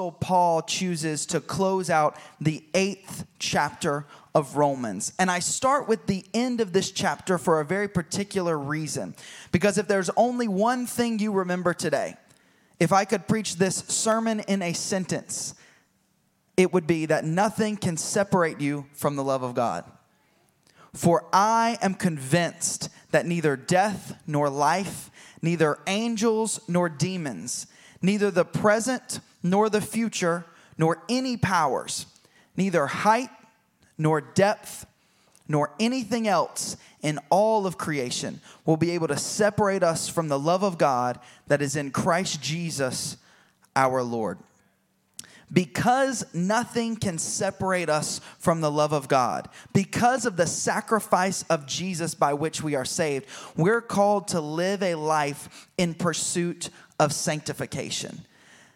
Apostle Paul chooses to close out the eighth chapter of Romans. And I start with the end of this chapter for a very particular reason. Because if there's only one thing you remember today, if I could preach this sermon in a sentence, it would be that nothing can separate you from the love of God. For I am convinced that neither death nor life, neither angels nor demons, neither the present nor the future, nor any powers, neither height nor depth, nor anything else in all of creation will be able to separate us from the love of God that is in Christ Jesus our Lord. Because nothing can separate us from the love of God, because of the sacrifice of Jesus by which we are saved, we're called to live a life in pursuit of sanctification.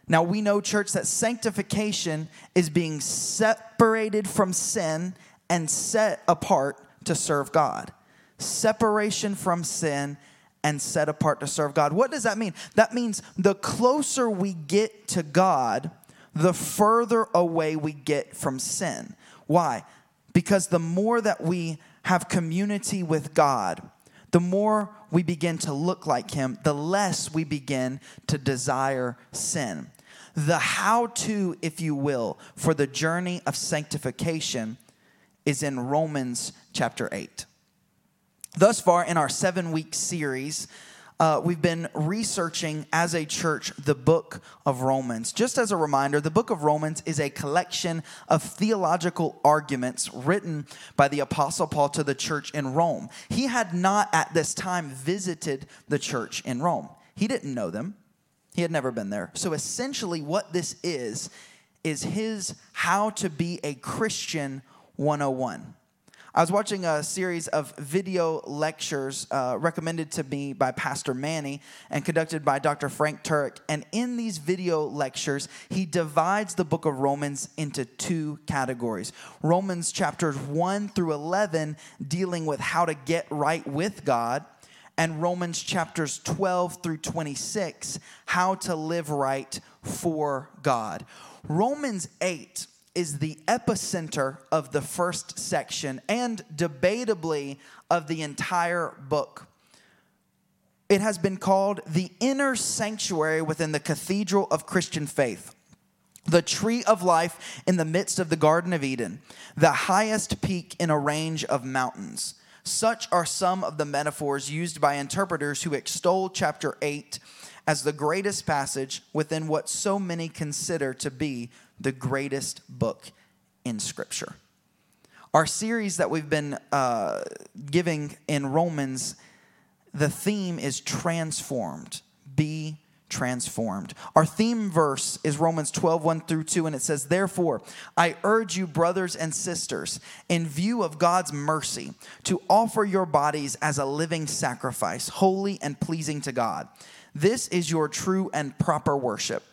Now, we know, church, that sanctification is being separated from sin and set apart to serve God. Separation from sin and set apart to serve God. What does that mean? That means the closer we get to God, the further away we get from sin. Why? Because the more that we have community with God, the more we begin to look like Him, the less we begin to desire sin. The how to, if you will, for the journey of sanctification is in Romans chapter 8. Thus far, in our seven week series, uh, we've been researching as a church the book of Romans. Just as a reminder, the book of Romans is a collection of theological arguments written by the Apostle Paul to the church in Rome. He had not at this time visited the church in Rome, he didn't know them, he had never been there. So essentially, what this is, is his How to Be a Christian 101. I was watching a series of video lectures uh, recommended to me by Pastor Manny and conducted by Dr. Frank Turek. And in these video lectures, he divides the book of Romans into two categories Romans chapters 1 through 11, dealing with how to get right with God, and Romans chapters 12 through 26, how to live right for God. Romans 8 is the epicenter of the first section and debatably of the entire book. It has been called the inner sanctuary within the cathedral of Christian faith, the tree of life in the midst of the Garden of Eden, the highest peak in a range of mountains. Such are some of the metaphors used by interpreters who extol chapter 8 as the greatest passage within what so many consider to be the greatest book in Scripture. Our series that we've been uh, giving in Romans, the theme is transformed. Be transformed. Our theme verse is Romans 12, 1 through 2, and it says, Therefore, I urge you, brothers and sisters, in view of God's mercy, to offer your bodies as a living sacrifice, holy and pleasing to God. This is your true and proper worship.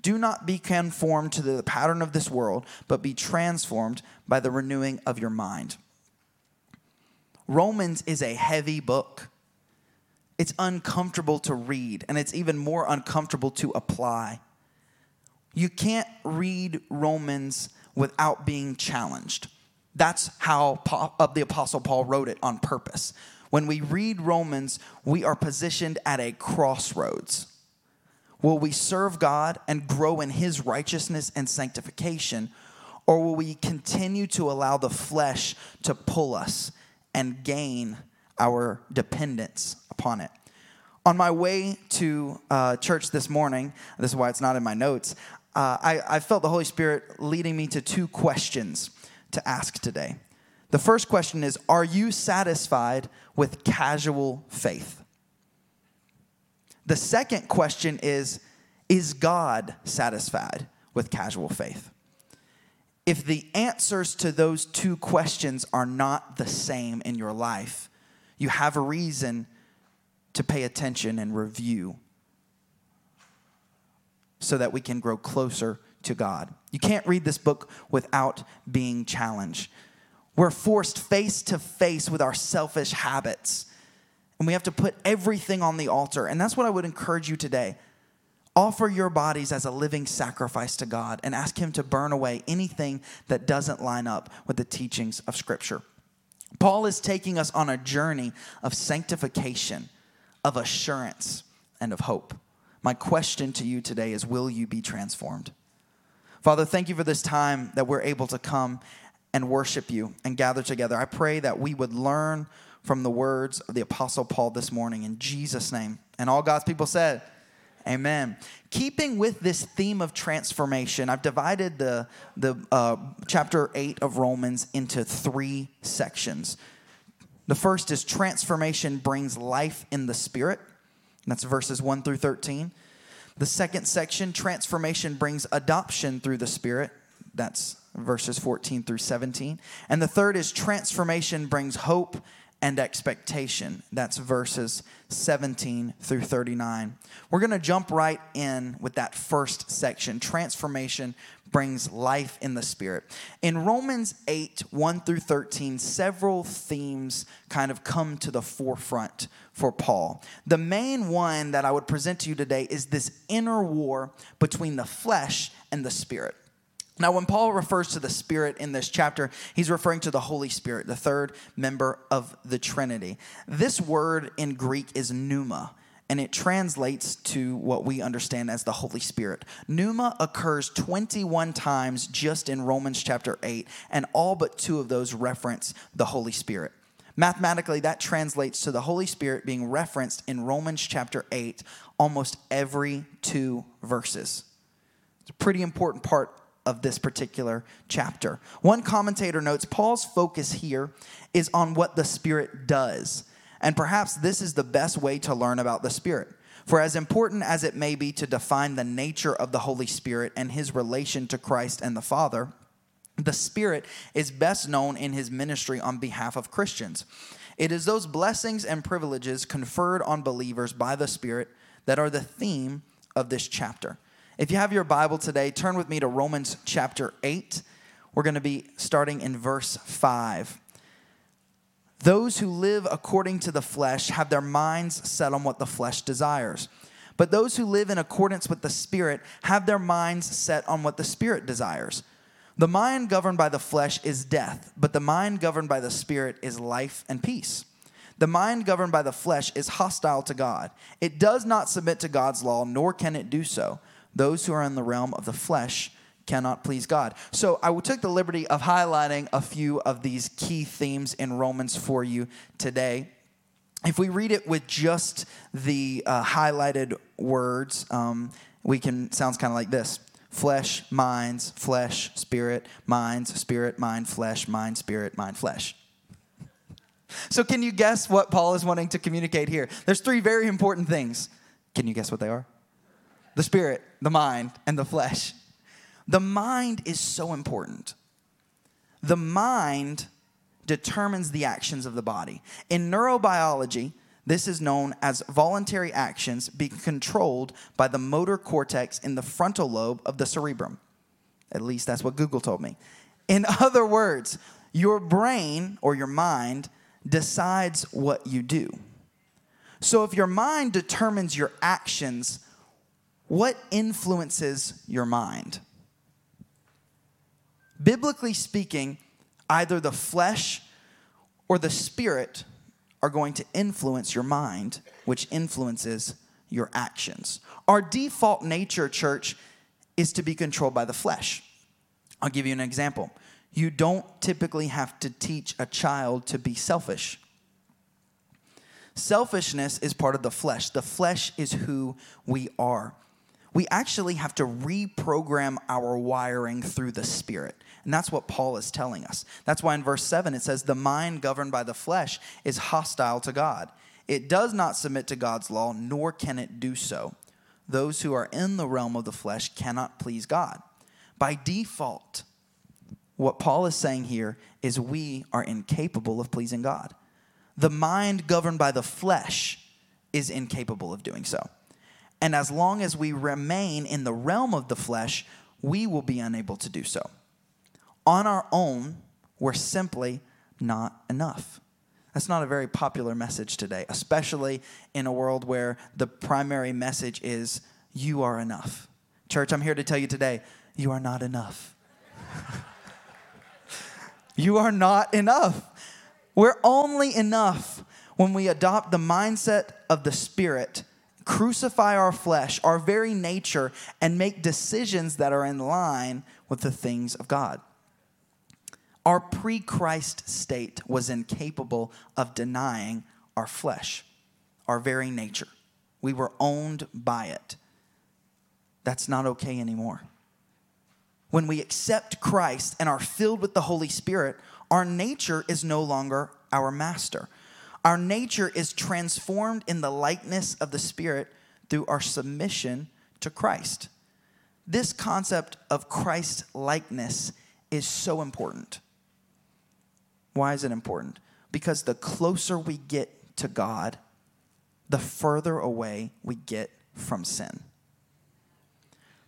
Do not be conformed to the pattern of this world, but be transformed by the renewing of your mind. Romans is a heavy book. It's uncomfortable to read, and it's even more uncomfortable to apply. You can't read Romans without being challenged. That's how uh, the Apostle Paul wrote it on purpose. When we read Romans, we are positioned at a crossroads. Will we serve God and grow in His righteousness and sanctification? Or will we continue to allow the flesh to pull us and gain our dependence upon it? On my way to uh, church this morning, this is why it's not in my notes, uh, I, I felt the Holy Spirit leading me to two questions to ask today. The first question is Are you satisfied with casual faith? The second question is Is God satisfied with casual faith? If the answers to those two questions are not the same in your life, you have a reason to pay attention and review so that we can grow closer to God. You can't read this book without being challenged. We're forced face to face with our selfish habits and we have to put everything on the altar. And that's what I would encourage you today. Offer your bodies as a living sacrifice to God and ask Him to burn away anything that doesn't line up with the teachings of Scripture. Paul is taking us on a journey of sanctification, of assurance, and of hope. My question to you today is Will you be transformed? Father, thank you for this time that we're able to come and worship you and gather together. I pray that we would learn from the words of the Apostle Paul this morning in Jesus' name. And all God's people said, Amen. Keeping with this theme of transformation, I've divided the, the uh, chapter 8 of Romans into three sections. The first is transformation brings life in the spirit. That's verses 1 through 13. The second section, transformation brings adoption through the spirit. That's verses 14 through 17. And the third is transformation brings hope and expectation. That's verses 17 through 39. We're going to jump right in with that first section. Transformation brings life in the Spirit. In Romans 8, 1 through 13, several themes kind of come to the forefront for Paul. The main one that I would present to you today is this inner war between the flesh and the Spirit. Now, when Paul refers to the Spirit in this chapter, he's referring to the Holy Spirit, the third member of the Trinity. This word in Greek is pneuma, and it translates to what we understand as the Holy Spirit. Pneuma occurs 21 times just in Romans chapter 8, and all but two of those reference the Holy Spirit. Mathematically, that translates to the Holy Spirit being referenced in Romans chapter 8 almost every two verses. It's a pretty important part of this particular chapter. One commentator notes Paul's focus here is on what the Spirit does. And perhaps this is the best way to learn about the Spirit. For as important as it may be to define the nature of the Holy Spirit and his relation to Christ and the Father, the Spirit is best known in his ministry on behalf of Christians. It is those blessings and privileges conferred on believers by the Spirit that are the theme of this chapter. If you have your Bible today, turn with me to Romans chapter 8. We're going to be starting in verse 5. Those who live according to the flesh have their minds set on what the flesh desires. But those who live in accordance with the Spirit have their minds set on what the Spirit desires. The mind governed by the flesh is death, but the mind governed by the Spirit is life and peace. The mind governed by the flesh is hostile to God. It does not submit to God's law, nor can it do so. Those who are in the realm of the flesh cannot please God. So I took the liberty of highlighting a few of these key themes in Romans for you today. If we read it with just the uh, highlighted words, um, we can sounds kind of like this: flesh, minds, flesh, spirit, minds, spirit, mind, flesh, mind, spirit, mind, flesh. So, can you guess what Paul is wanting to communicate here? There's three very important things. Can you guess what they are? The spirit, the mind, and the flesh. The mind is so important. The mind determines the actions of the body. In neurobiology, this is known as voluntary actions being controlled by the motor cortex in the frontal lobe of the cerebrum. At least that's what Google told me. In other words, your brain or your mind decides what you do. So if your mind determines your actions, what influences your mind? Biblically speaking, either the flesh or the spirit are going to influence your mind, which influences your actions. Our default nature, church, is to be controlled by the flesh. I'll give you an example. You don't typically have to teach a child to be selfish. Selfishness is part of the flesh. The flesh is who we are we actually have to reprogram our wiring through the Spirit. And that's what Paul is telling us. That's why in verse 7 it says, The mind governed by the flesh is hostile to God. It does not submit to God's law, nor can it do so. Those who are in the realm of the flesh cannot please God. By default, what Paul is saying here is we are incapable of pleasing God. The mind governed by the flesh is incapable of doing so. And as long as we remain in the realm of the flesh, we will be unable to do so. On our own, we're simply not enough. That's not a very popular message today, especially in a world where the primary message is you are enough. Church, I'm here to tell you today, you are not enough. you are not enough. We're only enough when we adopt the mindset of the Spirit, crucify our flesh, our very nature, and make decisions that are in line with the things of God. Our pre Christ state was incapable of denying our flesh, our very nature. We were owned by it. That's not okay anymore. When we accept Christ and are filled with the Holy Spirit, our nature is no longer our master. Our nature is transformed in the likeness of the Spirit through our submission to Christ. This concept of Christ likeness is so important. Why is it important? Because the closer we get to God, the further away we get from sin.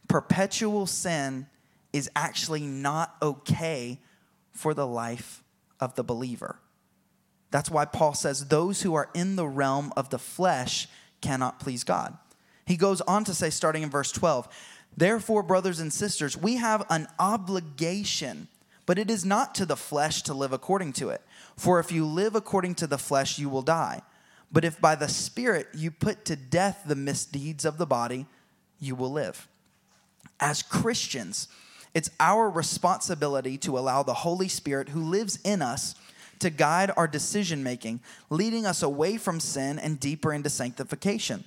Perpetual sin is actually not okay for the life of the believer. That's why Paul says, Those who are in the realm of the flesh cannot please God. He goes on to say, starting in verse 12, Therefore, brothers and sisters, we have an obligation, but it is not to the flesh to live according to it. For if you live according to the flesh, you will die. But if by the Spirit you put to death the misdeeds of the body, you will live. As Christians, it's our responsibility to allow the Holy Spirit who lives in us to guide our decision making, leading us away from sin and deeper into sanctification.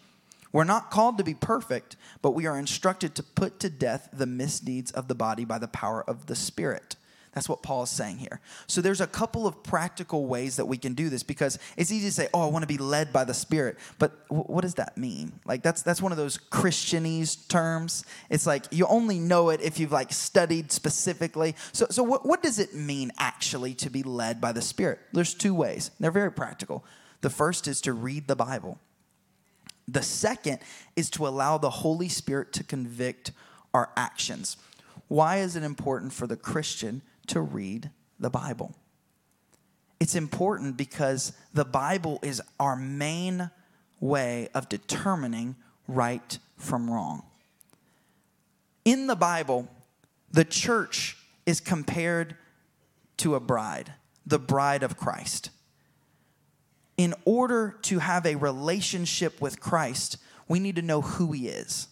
We're not called to be perfect, but we are instructed to put to death the misdeeds of the body by the power of the Spirit. That's what Paul is saying here. So there's a couple of practical ways that we can do this because it's easy to say, "Oh, I want to be led by the Spirit," but w- what does that mean? Like that's that's one of those Christianese terms. It's like you only know it if you've like studied specifically. So so what what does it mean actually to be led by the Spirit? There's two ways. They're very practical. The first is to read the Bible. The second is to allow the Holy Spirit to convict our actions. Why is it important for the Christian to read the Bible. It's important because the Bible is our main way of determining right from wrong. In the Bible, the church is compared to a bride, the bride of Christ. In order to have a relationship with Christ, we need to know who he is.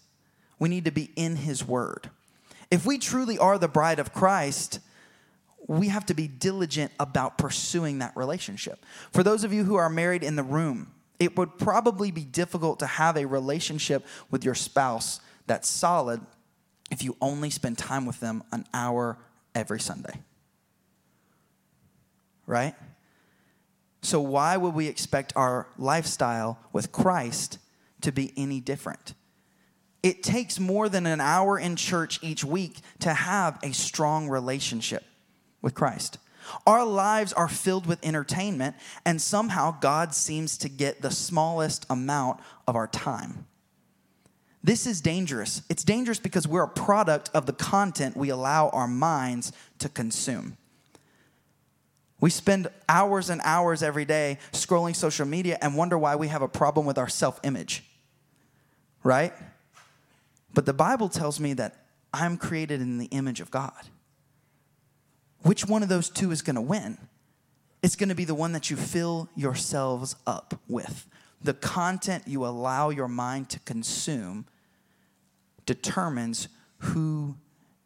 We need to be in his word. If we truly are the bride of Christ, we have to be diligent about pursuing that relationship. For those of you who are married in the room, it would probably be difficult to have a relationship with your spouse that's solid if you only spend time with them an hour every Sunday. Right? So, why would we expect our lifestyle with Christ to be any different? It takes more than an hour in church each week to have a strong relationship with Christ. Our lives are filled with entertainment, and somehow God seems to get the smallest amount of our time. This is dangerous. It's dangerous because we're a product of the content we allow our minds to consume. We spend hours and hours every day scrolling social media and wonder why we have a problem with our self image, right? But the Bible tells me that I'm created in the image of God. Which one of those two is going to win? It's going to be the one that you fill yourselves up with. The content you allow your mind to consume determines who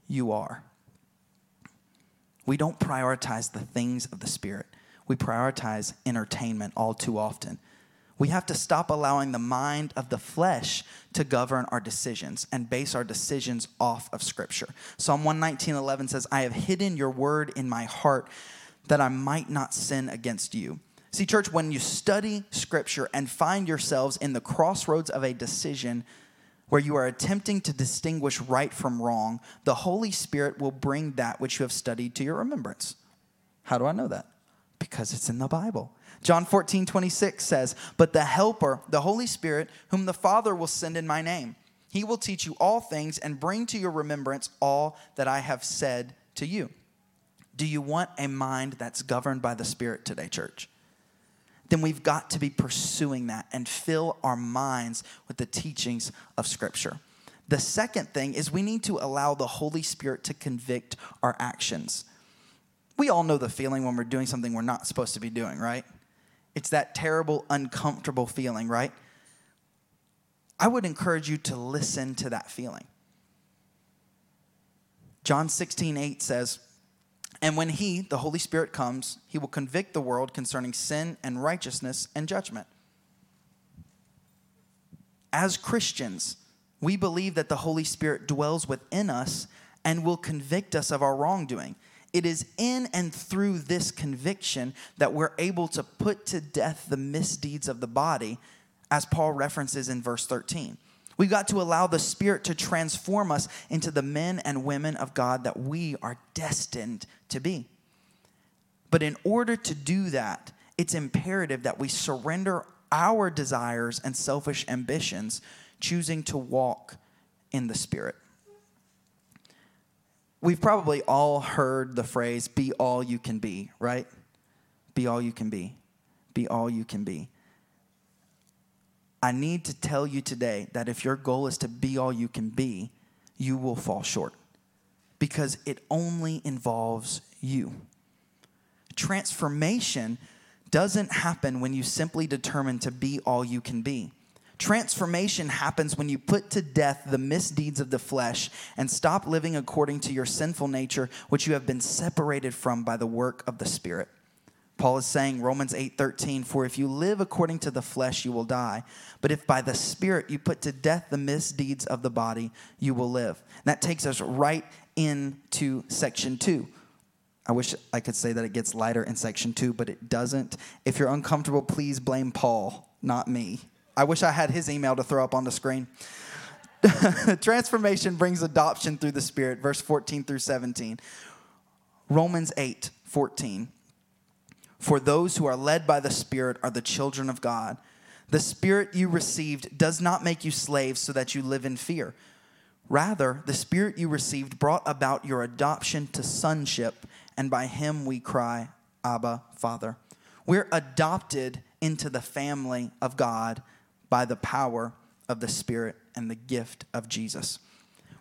you are. We don't prioritize the things of the Spirit, we prioritize entertainment all too often. We have to stop allowing the mind of the flesh to govern our decisions and base our decisions off of Scripture. Psalm 119 11 says, I have hidden your word in my heart that I might not sin against you. See, church, when you study Scripture and find yourselves in the crossroads of a decision where you are attempting to distinguish right from wrong, the Holy Spirit will bring that which you have studied to your remembrance. How do I know that? Because it's in the Bible. John 14, 26 says, But the Helper, the Holy Spirit, whom the Father will send in my name, he will teach you all things and bring to your remembrance all that I have said to you. Do you want a mind that's governed by the Spirit today, church? Then we've got to be pursuing that and fill our minds with the teachings of Scripture. The second thing is we need to allow the Holy Spirit to convict our actions. We all know the feeling when we're doing something we're not supposed to be doing, right? It's that terrible, uncomfortable feeling, right? I would encourage you to listen to that feeling. John 16, 8 says, And when He, the Holy Spirit, comes, He will convict the world concerning sin and righteousness and judgment. As Christians, we believe that the Holy Spirit dwells within us and will convict us of our wrongdoing. It is in and through this conviction that we're able to put to death the misdeeds of the body, as Paul references in verse 13. We've got to allow the Spirit to transform us into the men and women of God that we are destined to be. But in order to do that, it's imperative that we surrender our desires and selfish ambitions choosing to walk in the Spirit. We've probably all heard the phrase, be all you can be, right? Be all you can be. Be all you can be. I need to tell you today that if your goal is to be all you can be, you will fall short because it only involves you. Transformation doesn't happen when you simply determine to be all you can be. Transformation happens when you put to death the misdeeds of the flesh and stop living according to your sinful nature, which you have been separated from by the work of the Spirit. Paul is saying, Romans 8:13, for if you live according to the flesh, you will die. But if by the Spirit you put to death the misdeeds of the body, you will live. And that takes us right into section two. I wish I could say that it gets lighter in section two, but it doesn't. If you're uncomfortable, please blame Paul, not me. I wish I had his email to throw up on the screen. Transformation brings adoption through the Spirit, verse 14 through 17. Romans 8 14. For those who are led by the Spirit are the children of God. The Spirit you received does not make you slaves so that you live in fear. Rather, the Spirit you received brought about your adoption to sonship, and by him we cry, Abba, Father. We're adopted into the family of God by the power of the Spirit and the gift of Jesus.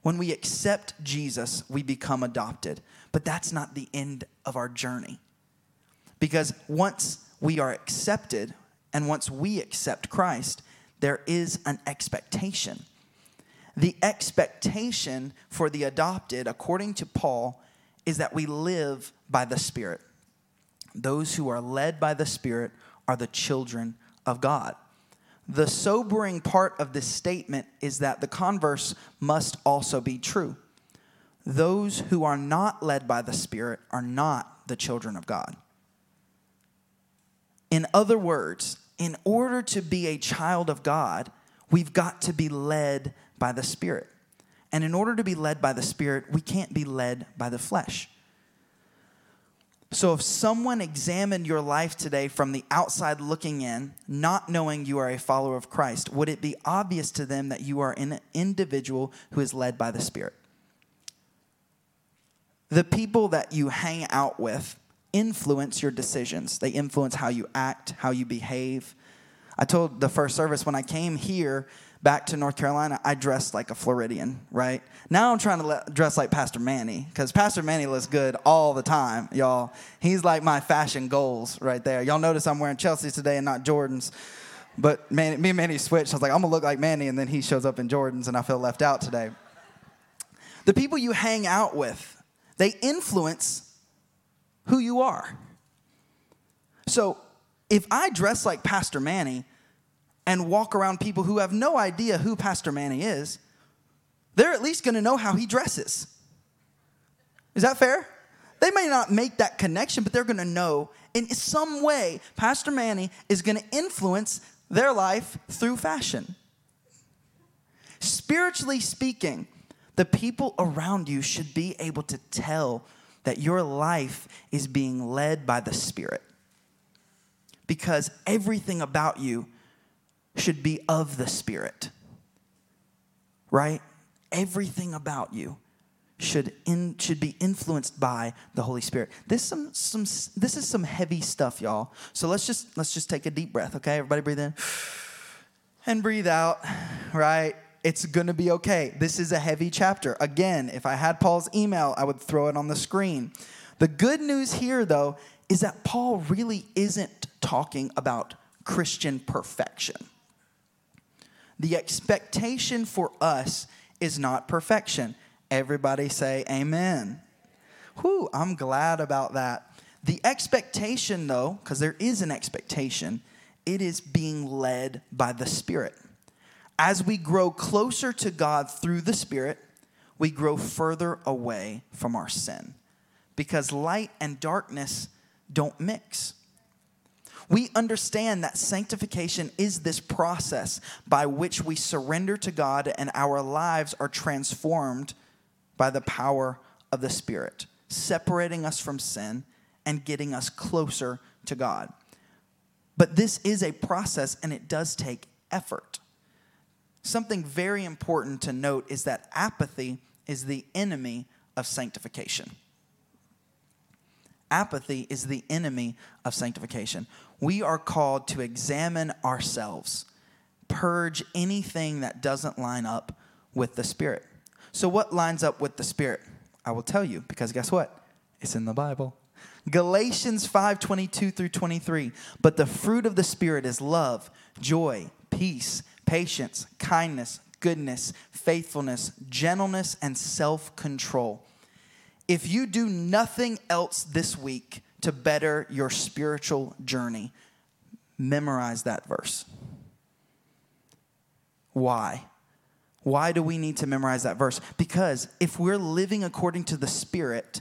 When we accept Jesus, we become adopted. But that's not the end of our journey. Because once we are accepted and once we accept Christ, there is an expectation. The expectation for the adopted, according to Paul, is that we live by the Spirit. Those who are led by the Spirit are the children of God. The sobering part of this statement is that the converse must also be true. Those who are not led by the Spirit are not the children of God. In other words, in order to be a child of God, we've got to be led by the Spirit. And in order to be led by the Spirit, we can't be led by the flesh. So, if someone examined your life today from the outside looking in, not knowing you are a follower of Christ, would it be obvious to them that you are an individual who is led by the Spirit? The people that you hang out with influence your decisions, they influence how you act, how you behave. I told the first service when I came here, back to North Carolina, I dressed like a Floridian, right? Now I'm trying to dress like Pastor Manny because Pastor Manny looks good all the time, y'all. He's like my fashion goals right there. Y'all notice I'm wearing Chelsea's today and not Jordan's. But Manny, me and Manny switched. I was like, I'm gonna look like Manny, and then he shows up in Jordan's, and I feel left out today. The people you hang out with, they influence who you are. So if I dress like Pastor Manny, and walk around people who have no idea who Pastor Manny is, they're at least going to know how he dresses. Is that fair? They may not make that connection, but they're going to know in some way Pastor Manny is going to influence their life through fashion. Spiritually speaking, the people around you should be able to tell that your life is being led by the Spirit. Because everything about you should be of the Spirit, right? Everything about you should in, should be influenced by the Holy Spirit. This some some this is some heavy stuff, y'all. So let's just let's just take a deep breath, okay? Everybody breathe in and breathe out, right? It's going to be okay. This is a heavy chapter. Again, if I had Paul's email, I would throw it on the screen. The good news here, though, is that Paul really isn't talking about Christian perfection. The expectation for us is not perfection. Everybody say amen. Whew, I'm glad about that. The expectation, though, because there is an expectation, it is being led by the Spirit. As we grow closer to God through the Spirit, we grow further away from our sin because light and darkness don't mix. We understand that sanctification is this process by which we surrender to God and our lives are transformed by the power of the Spirit, separating us from sin and getting us closer to God. But this is a process and it does take effort. Something very important to note is that apathy is the enemy of sanctification. Apathy is the enemy of sanctification. We are called to examine ourselves, purge anything that doesn't line up with the Spirit. So, what lines up with the Spirit? I will tell you because guess what? It's in the Bible. Galatians 5 22 through 23. But the fruit of the Spirit is love, joy, peace, patience, kindness, goodness, faithfulness, gentleness, and self control. If you do nothing else this week to better your spiritual journey, memorize that verse. Why? Why do we need to memorize that verse? Because if we're living according to the Spirit,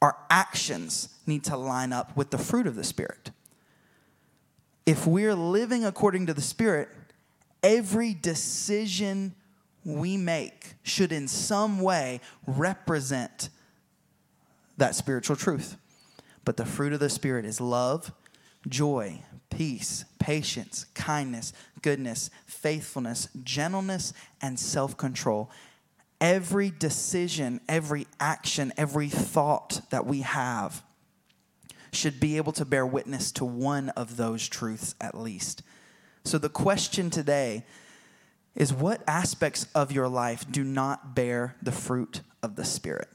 our actions need to line up with the fruit of the Spirit. If we're living according to the Spirit, every decision we make should in some way represent that spiritual truth. But the fruit of the Spirit is love, joy, peace, patience, kindness, goodness, faithfulness, gentleness, and self control. Every decision, every action, every thought that we have should be able to bear witness to one of those truths at least. So, the question today is what aspects of your life do not bear the fruit of the Spirit?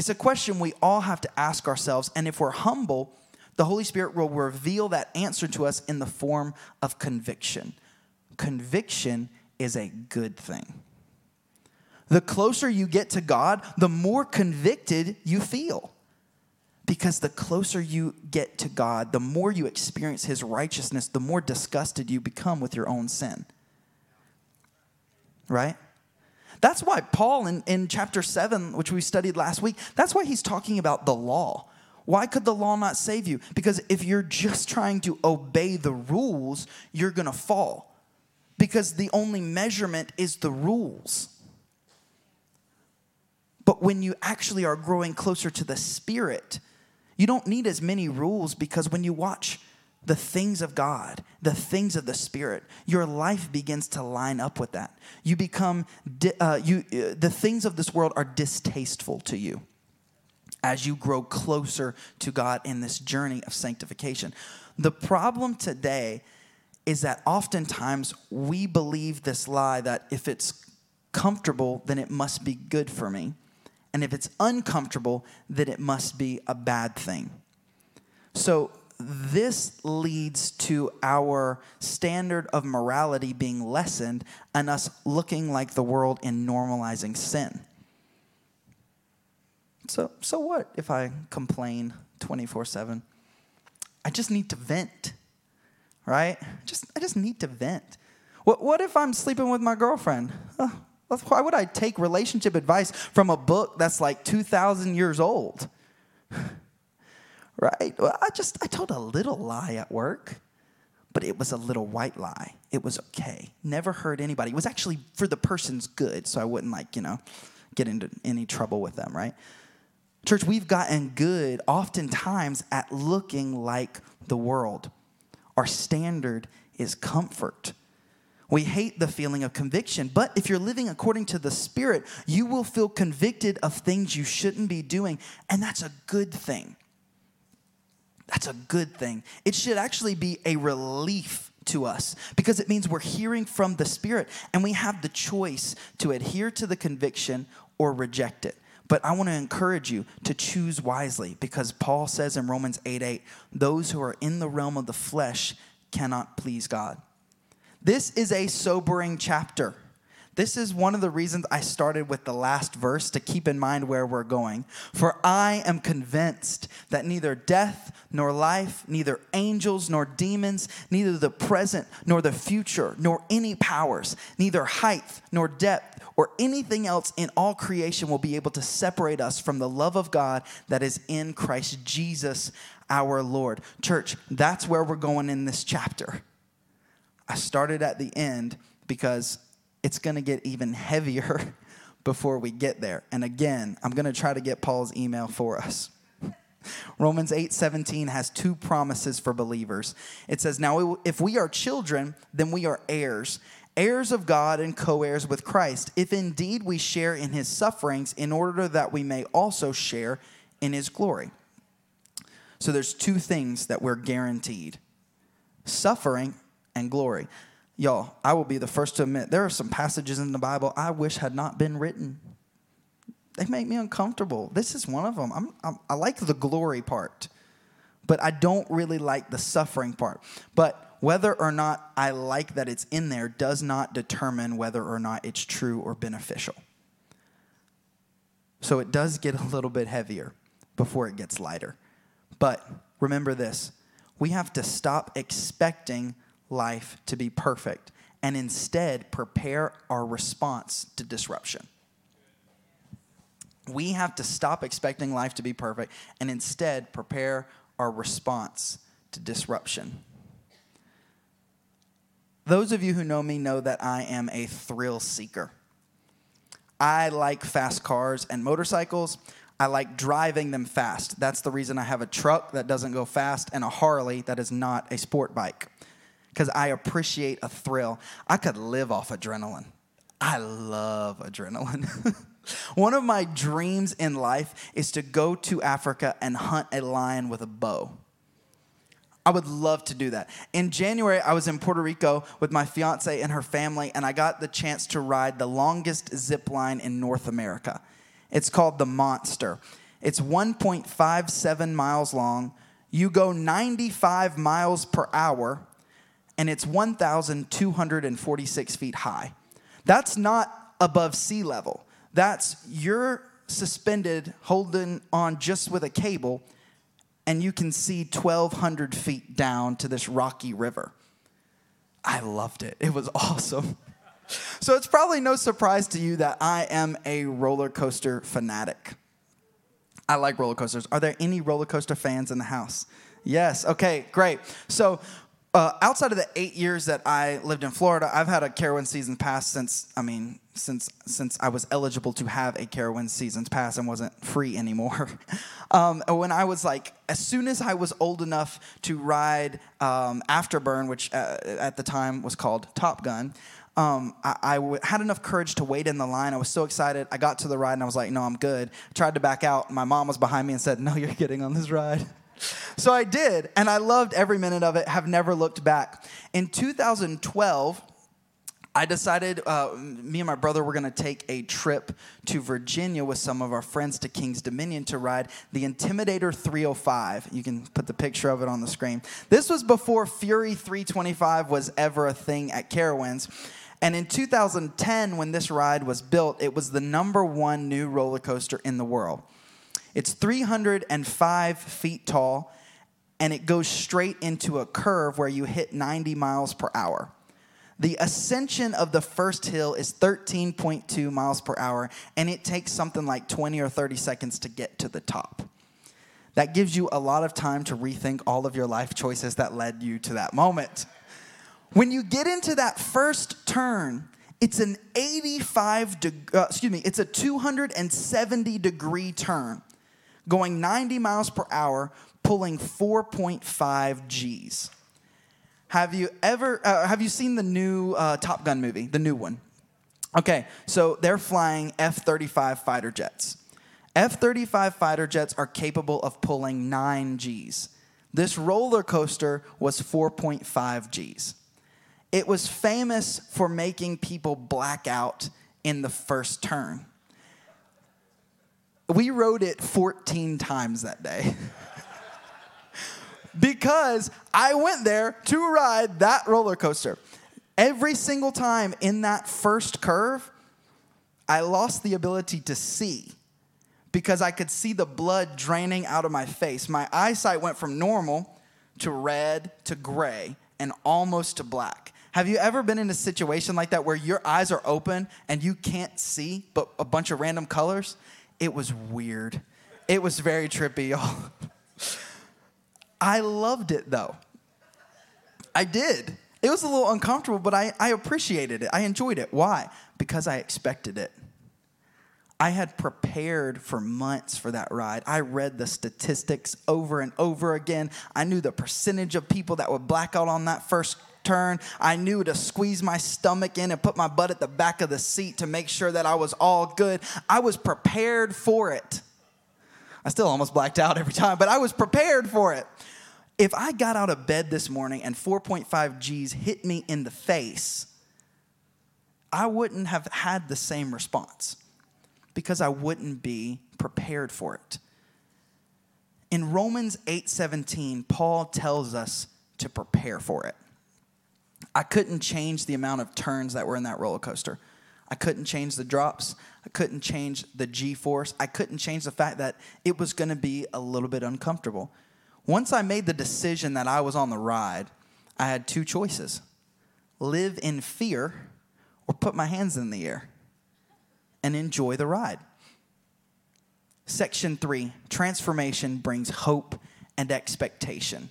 It's a question we all have to ask ourselves, and if we're humble, the Holy Spirit will reveal that answer to us in the form of conviction. Conviction is a good thing. The closer you get to God, the more convicted you feel. Because the closer you get to God, the more you experience His righteousness, the more disgusted you become with your own sin. Right? That's why Paul in, in chapter 7, which we studied last week, that's why he's talking about the law. Why could the law not save you? Because if you're just trying to obey the rules, you're going to fall. Because the only measurement is the rules. But when you actually are growing closer to the Spirit, you don't need as many rules because when you watch the things of God, the things of the Spirit, your life begins to line up with that. You become, uh, you, uh, the things of this world are distasteful to you as you grow closer to God in this journey of sanctification. The problem today is that oftentimes we believe this lie that if it's comfortable, then it must be good for me. And if it's uncomfortable, then it must be a bad thing. So this leads to our standard of morality being lessened and us looking like the world in normalizing sin. So, so what if I complain 24 7? I just need to vent, right? Just, I just need to vent. What, what if I'm sleeping with my girlfriend? why would I take relationship advice from a book that's like 2,000 years old? Right? Well, I just, I told a little lie at work, but it was a little white lie. It was okay. Never hurt anybody. It was actually for the person's good, so I wouldn't like, you know, get into any trouble with them, right? Church, we've gotten good oftentimes at looking like the world. Our standard is comfort. We hate the feeling of conviction, but if you're living according to the Spirit, you will feel convicted of things you shouldn't be doing, and that's a good thing. That's a good thing. It should actually be a relief to us because it means we're hearing from the Spirit and we have the choice to adhere to the conviction or reject it. But I want to encourage you to choose wisely because Paul says in Romans 8 8, those who are in the realm of the flesh cannot please God. This is a sobering chapter. This is one of the reasons I started with the last verse to keep in mind where we're going. For I am convinced that neither death nor life, neither angels nor demons, neither the present nor the future, nor any powers, neither height nor depth or anything else in all creation will be able to separate us from the love of God that is in Christ Jesus our Lord. Church, that's where we're going in this chapter. I started at the end because it's going to get even heavier before we get there. And again, I'm going to try to get Paul's email for us. Romans 8:17 has two promises for believers. It says, "Now if we are children, then we are heirs, heirs of God and co-heirs with Christ, if indeed we share in his sufferings in order that we may also share in his glory." So there's two things that we're guaranteed. Suffering and glory. Y'all, I will be the first to admit there are some passages in the Bible I wish had not been written. They make me uncomfortable. This is one of them. I'm, I'm, i like the glory part, but I don't really like the suffering part. But whether or not I like that it's in there does not determine whether or not it's true or beneficial. So it does get a little bit heavier before it gets lighter. But remember this we have to stop expecting life to be perfect and instead prepare our response to disruption. We have to stop expecting life to be perfect and instead prepare our response to disruption. Those of you who know me know that I am a thrill seeker. I like fast cars and motorcycles. I like driving them fast. That's the reason I have a truck that doesn't go fast and a Harley that is not a sport bike because I appreciate a thrill. I could live off adrenaline. I love adrenaline. One of my dreams in life is to go to Africa and hunt a lion with a bow. I would love to do that. In January, I was in Puerto Rico with my fiance and her family, and I got the chance to ride the longest zip line in North America. It's called the Monster. It's 1.57 miles long. You go 95 miles per hour and it's 1,246 feet high. That's not above sea level. That's you're suspended, holding on just with a cable, and you can see 1,200 feet down to this rocky river. I loved it. It was awesome. So it's probably no surprise to you that I am a roller coaster fanatic. I like roller coasters. Are there any roller coaster fans in the house? Yes. Okay, great. So uh, outside of the eight years that I lived in Florida, I've had a Carowinds season pass since I mean since since I was eligible to have a Carowinds seasons pass and wasn't free anymore. um, when I was like, as soon as I was old enough to ride um, Afterburn, which uh, at the time was called Top Gun. Um, I, I w- had enough courage to wait in the line. I was so excited. I got to the ride and I was like, no, I'm good. I tried to back out. My mom was behind me and said, no, you're getting on this ride. So I did, and I loved every minute of it, have never looked back. In 2012, I decided uh, me and my brother were going to take a trip to Virginia with some of our friends to Kings Dominion to ride the Intimidator 305. You can put the picture of it on the screen. This was before Fury 325 was ever a thing at Carowinds. And in 2010, when this ride was built, it was the number one new roller coaster in the world. It's 305 feet tall, and it goes straight into a curve where you hit 90 miles per hour. The ascension of the first hill is 13.2 miles per hour, and it takes something like 20 or 30 seconds to get to the top. That gives you a lot of time to rethink all of your life choices that led you to that moment. When you get into that first turn, it's an 85 degree, uh, excuse me, it's a 270 degree turn going 90 miles per hour, pulling 4.5 G's. Have you ever uh, have you seen the new uh, Top Gun movie, the new one? Okay, so they're flying F-35 fighter jets. F-35 fighter jets are capable of pulling 9 Gs. This roller coaster was 4.5 Gs. It was famous for making people black out in the first turn. We rode it 14 times that day. because I went there to ride that roller coaster. Every single time in that first curve, I lost the ability to see because I could see the blood draining out of my face. My eyesight went from normal to red to gray and almost to black. Have you ever been in a situation like that where your eyes are open and you can't see but a bunch of random colors? It was weird. It was very trippy, y'all. I loved it though. I did. It was a little uncomfortable, but I, I appreciated it. I enjoyed it. Why? Because I expected it. I had prepared for months for that ride. I read the statistics over and over again. I knew the percentage of people that would black out on that first turn. I knew to squeeze my stomach in and put my butt at the back of the seat to make sure that I was all good. I was prepared for it. I still almost blacked out every time, but I was prepared for it. If I got out of bed this morning and 4.5 G's hit me in the face, I wouldn't have had the same response because I wouldn't be prepared for it. In Romans 8:17, Paul tells us to prepare for it. I couldn't change the amount of turns that were in that roller coaster. I couldn't change the drops. I couldn't change the G force. I couldn't change the fact that it was going to be a little bit uncomfortable. Once I made the decision that I was on the ride, I had two choices live in fear or put my hands in the air and enjoy the ride. Section three transformation brings hope and expectation.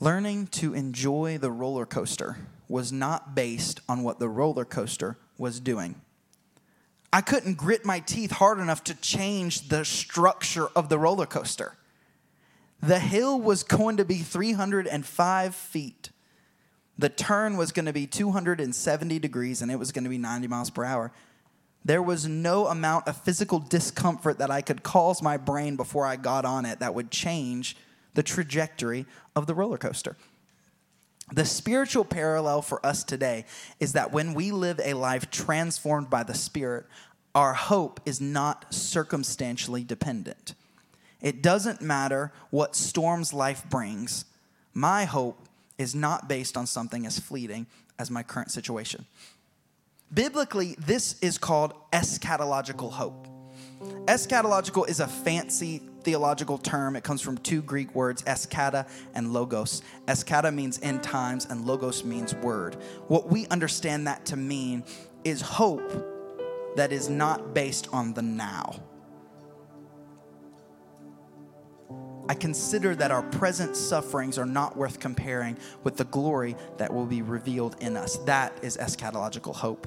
Learning to enjoy the roller coaster was not based on what the roller coaster was doing. I couldn't grit my teeth hard enough to change the structure of the roller coaster. The hill was going to be 305 feet. The turn was going to be 270 degrees and it was going to be 90 miles per hour. There was no amount of physical discomfort that I could cause my brain before I got on it that would change the trajectory of the roller coaster. The spiritual parallel for us today is that when we live a life transformed by the Spirit, our hope is not circumstantially dependent. It doesn't matter what storms life brings. My hope is not based on something as fleeting as my current situation. Biblically, this is called eschatological hope. Eschatological is a fancy theological term. It comes from two Greek words, eschata and logos. Eschata means end times, and logos means word. What we understand that to mean is hope that is not based on the now. I consider that our present sufferings are not worth comparing with the glory that will be revealed in us. That is eschatological hope.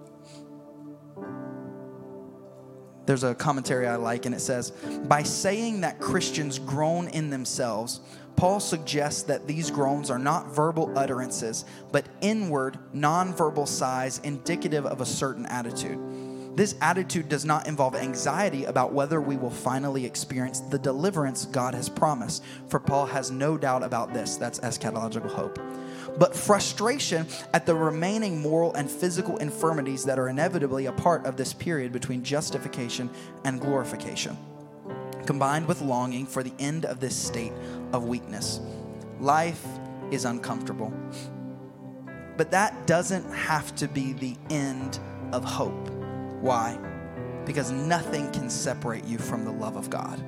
There's a commentary I like, and it says, By saying that Christians groan in themselves, Paul suggests that these groans are not verbal utterances, but inward, nonverbal sighs indicative of a certain attitude. This attitude does not involve anxiety about whether we will finally experience the deliverance God has promised, for Paul has no doubt about this. That's eschatological hope but frustration at the remaining moral and physical infirmities that are inevitably a part of this period between justification and glorification, combined with longing for the end of this state of weakness. Life is uncomfortable, but that doesn't have to be the end of hope. Why? Because nothing can separate you from the love of God.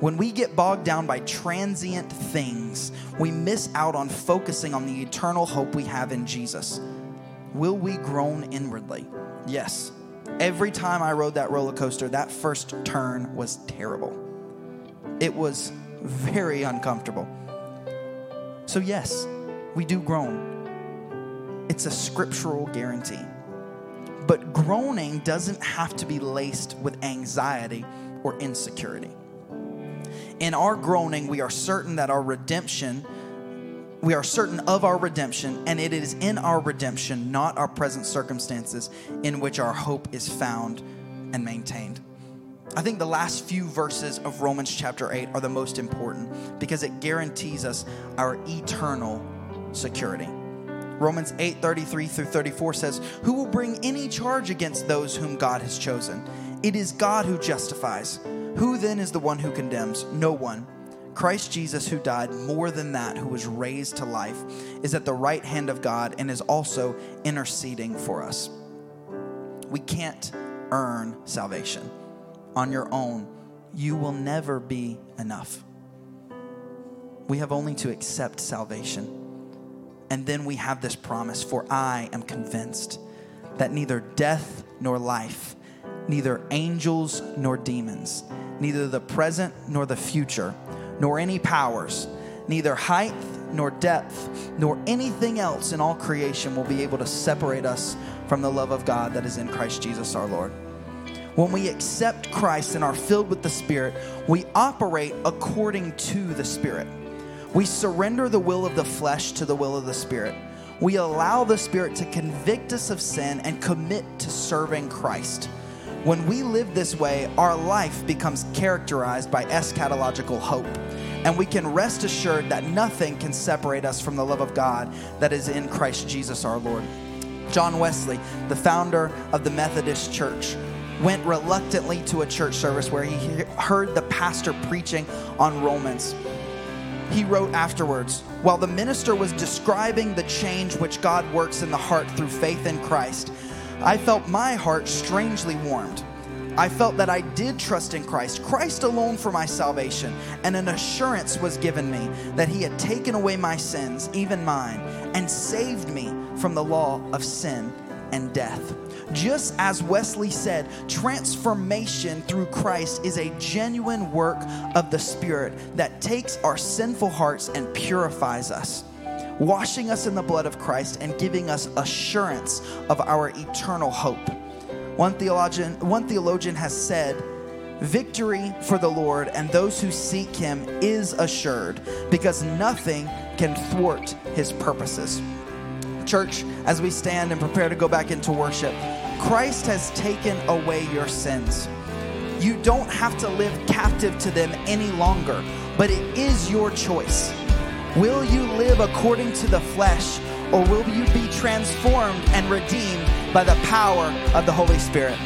When we get bogged down by transient things, we miss out on focusing on the eternal hope we have in Jesus. Will we groan inwardly? Yes. Every time I rode that roller coaster, that first turn was terrible. It was very uncomfortable. So, yes, we do groan. It's a scriptural guarantee. But groaning doesn't have to be laced with anxiety or insecurity. In our groaning, we are certain that our redemption, we are certain of our redemption, and it is in our redemption, not our present circumstances, in which our hope is found and maintained. I think the last few verses of Romans chapter 8 are the most important because it guarantees us our eternal security. Romans 8 33 through 34 says, Who will bring any charge against those whom God has chosen? It is God who justifies. Who then is the one who condemns? No one. Christ Jesus, who died, more than that, who was raised to life, is at the right hand of God and is also interceding for us. We can't earn salvation on your own. You will never be enough. We have only to accept salvation. And then we have this promise For I am convinced that neither death nor life, neither angels nor demons, neither the present nor the future, nor any powers, neither height nor depth, nor anything else in all creation will be able to separate us from the love of God that is in Christ Jesus our Lord. When we accept Christ and are filled with the Spirit, we operate according to the Spirit. We surrender the will of the flesh to the will of the Spirit. We allow the Spirit to convict us of sin and commit to serving Christ. When we live this way, our life becomes characterized by eschatological hope. And we can rest assured that nothing can separate us from the love of God that is in Christ Jesus our Lord. John Wesley, the founder of the Methodist Church, went reluctantly to a church service where he heard the pastor preaching on Romans he wrote afterwards While the minister was describing the change which God works in the heart through faith in Christ, I felt my heart strangely warmed. I felt that I did trust in Christ, Christ alone for my salvation, and an assurance was given me that He had taken away my sins, even mine, and saved me from the law of sin and death. Just as Wesley said, transformation through Christ is a genuine work of the Spirit that takes our sinful hearts and purifies us, washing us in the blood of Christ and giving us assurance of our eternal hope. One theologian, one theologian has said, Victory for the Lord and those who seek him is assured because nothing can thwart his purposes. Church, as we stand and prepare to go back into worship, Christ has taken away your sins. You don't have to live captive to them any longer, but it is your choice. Will you live according to the flesh, or will you be transformed and redeemed by the power of the Holy Spirit?